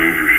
dangerous group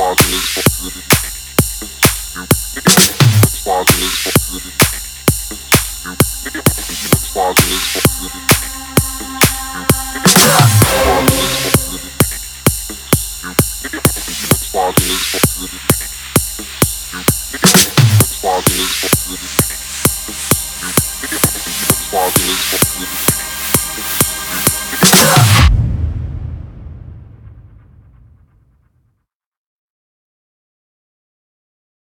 Fuck is.